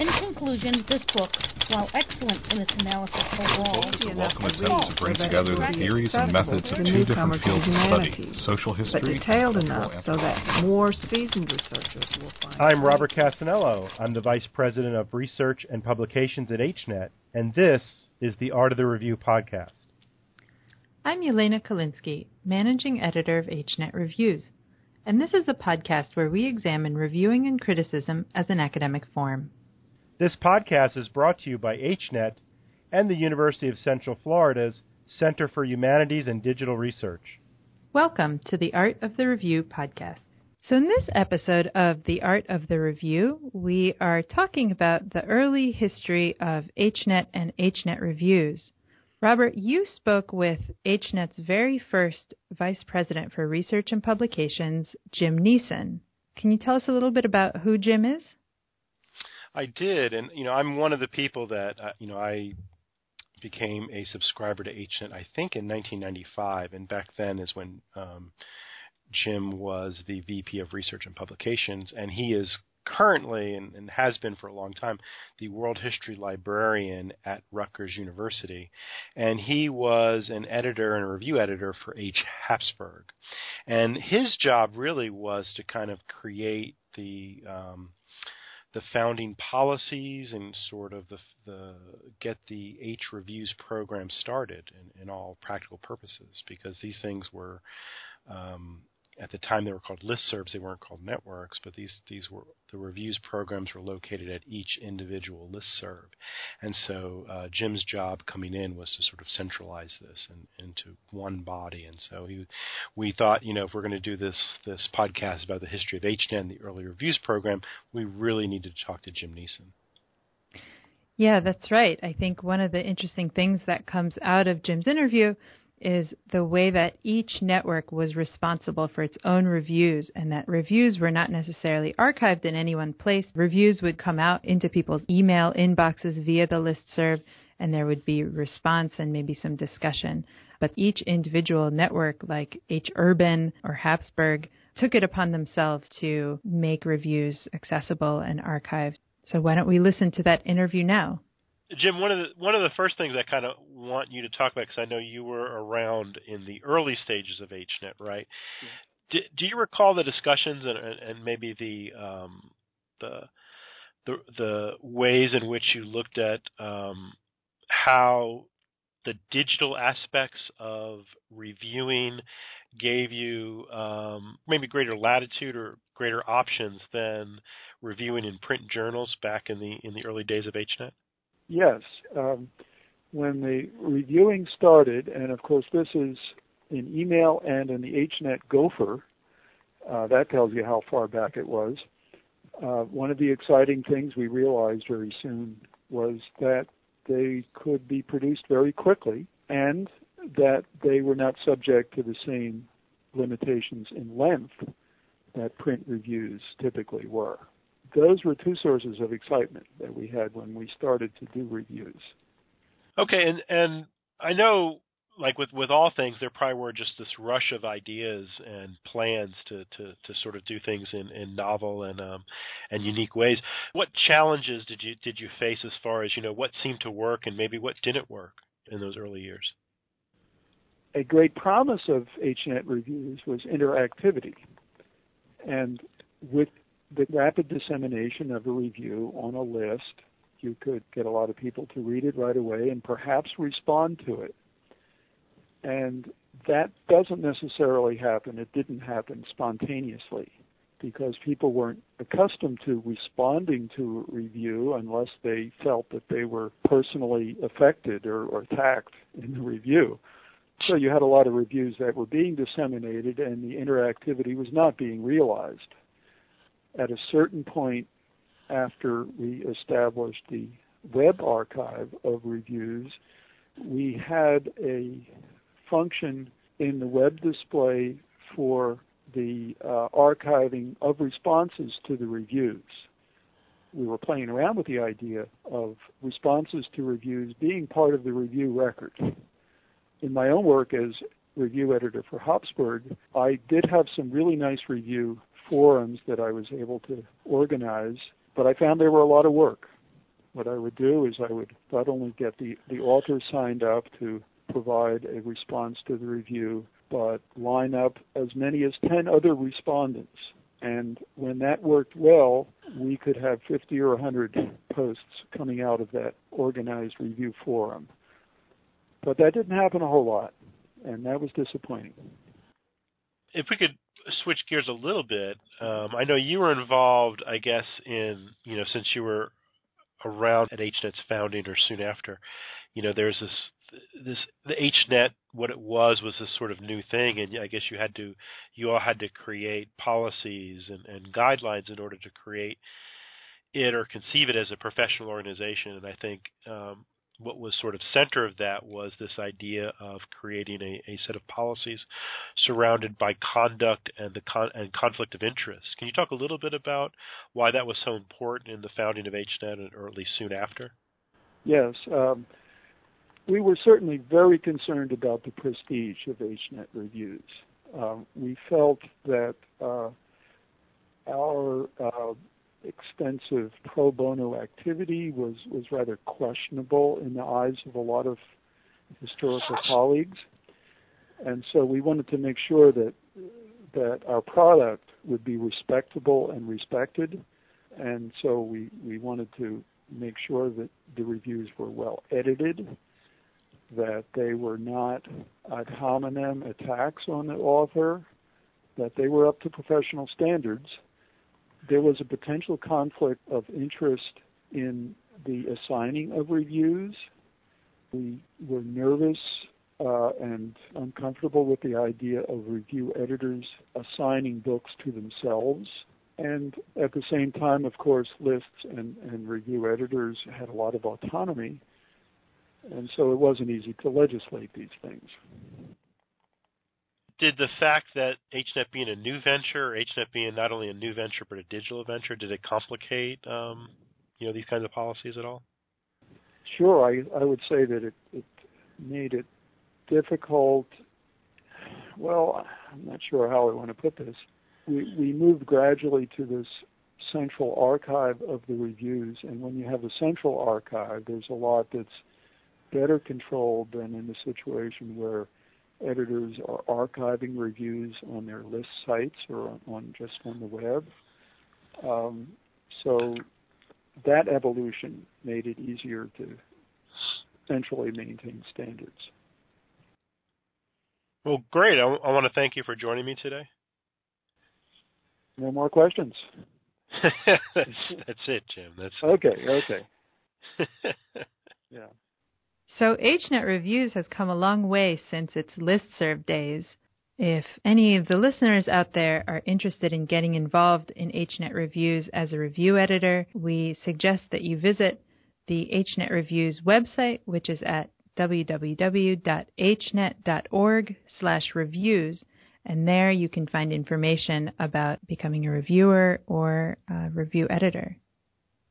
In conclusion, this book, while excellent in its analysis overall, is a welcome attempt to bring together the theories and methods of two different fields of study, social history but detailed enough so that more seasoned researchers will find. I'm Robert Cassanello. I'm the Vice President of Research and Publications at HNet, and this is the Art of the Review podcast. I'm Yelena Kalinsky, Managing Editor of HNet Reviews, and this is a podcast where we examine reviewing and criticism as an academic form. This podcast is brought to you by HNet and the University of Central Florida's Center for Humanities and Digital Research. Welcome to the Art of the Review podcast. So, in this episode of The Art of the Review, we are talking about the early history of HNet and HNet reviews. Robert, you spoke with HNet's very first Vice President for Research and Publications, Jim Niessen. Can you tell us a little bit about who Jim is? I did, and you know, I'm one of the people that uh, you know I became a subscriber to HNet. I think in 1995, and back then is when um, Jim was the VP of Research and Publications, and he is currently and, and, has been for a long time the world history librarian at Rutgers University, and he was an editor and a review editor for H. Habsburg, and his job really was to kind of create the um, the founding policies and sort of the, the get the H reviews program started in, in all practical purposes because these things were um, at the time they were called listservs. They weren't called networks, but these these were the reviews programs were located at each individual listserv. And so uh, Jim's job coming in was to sort of centralize this in, into one body. And so he, we thought, you know, if we're going to do this this podcast about the history of HNet, the early reviews program, we really need to talk to Jim Niessen. Yeah, that's right. I think one of the interesting things that comes out of Jim's interview is the way that each network was responsible for its own reviews and that reviews were not necessarily archived in any one place. Reviews would come out into people's email inboxes via the list serve and there would be response and maybe some discussion. But each individual network like H Urban or Habsburg took it upon themselves to make reviews accessible and archived. So why don't we listen to that interview now? Jim, one of the one of the first things I kind of want you to talk about because I know you were around in the early stages of HNet, right? Yeah. Do, do, you recall the discussions and, and maybe the um, the the the ways in which you looked at um, how the digital aspects of reviewing gave you um, maybe greater latitude or greater options than reviewing in print journals back in the in the early days of HNet? Yes. Um, when the reviewing started, and of course this is in email and in the HNet Gopher, uh, that tells you how far back it was. Uh, one of the exciting things we realized very soon was that they could be produced very quickly and that they were not subject to the same limitations in length that print reviews typically were those were two sources of excitement that we had when we started to do reviews. Okay, and and I know like with with all things there probably were just this rush of ideas and plans to to to sort of do things in in novel and um and unique ways. What challenges did you did you face as far as you know what seemed to work and maybe what didn't work in those early years? A great promise of hnet reviews was interactivity. And with the rapid dissemination of a review on a list, you could get a lot of people to read it right away and perhaps respond to it. And that doesn't necessarily happen. It didn't happen spontaneously because people weren't accustomed to responding to a review unless they felt that they were personally affected or, or attacked in the review. So you had a lot of reviews that were being disseminated and the interactivity was not being realized at a certain point after we established the web archive of reviews, we had a function in the web display for the uh, archiving of responses to the reviews. We were playing around with the idea of responses to reviews being part of the review record. In my own work as review editor for Habsburg, I did have some really nice review forums that I was able to organize, but I found they were a lot of work. what I would do is I would not only get the, the author signed up to provide a response to the review, but line up as many as 10 other respondents. And when that worked well, we could have 50 or 100 posts coming out of that organized review forum. But that didn't happen a whole lot, and that was disappointing. If we could switch gears a little bit, um, I know you were involved, I guess, in, you know, since you were around at HNet's founding or soon after, you know, there's this this the HNet what it was was this sort of new thing, and I guess you had to you all had to create policies and, and guidelines in order to create it or conceive it as a professional organization. And I think um, what was sort of center of that was this idea of creating a, a set of policies surrounded by conduct and the con- and conflict of interest. Can you talk a little bit about why that was so important in the founding of HNet, or at least soon after? Yes. Um, we were certainly very concerned about the prestige of HNet reviews. Um, we felt that uh, our uh, extensive pro bono activity was, was rather questionable in the eyes of a lot of historical colleagues. And so we wanted to make sure that that our product would be respectable and respected. And so we, we wanted to make sure that the reviews were well edited that they were not ad hominem attacks on the author, that they were up to professional standards. There was a potential conflict of interest in the assigning of reviews. We were nervous uh, and uncomfortable with the idea of review editors assigning books to themselves. And at the same time, of course, lists and, and review editors had a lot of autonomy and so it wasn't easy to legislate these things. Did the fact that HNet being a new venture, HNet being not only a new venture but a digital venture, did it complicate um, you know these kinds of policies at all? Sure, I I would say that it, it made it difficult. Well, I'm not sure how I want to put this. We we moved gradually to this central archive of the reviews, and when you have a central archive, there's a lot that's better controlled than in the situation where editors are archiving reviews on their list sites or on, just on the web. Um, so that evolution made it easier to centrally maintain standards. Well, great. I, I want to thank you for joining me today. No more questions. that's, that's it, Jim. That's okay. Okay. yeah. So HNet Reviews has come a long way since its listserv days. If any of the listeners out there are interested in getting involved in HNet Reviews as a review editor, we suggest that you visit the HNet Reviews website, which is at www.hnet.org/reviews, and there you can find information about becoming a reviewer or a review editor.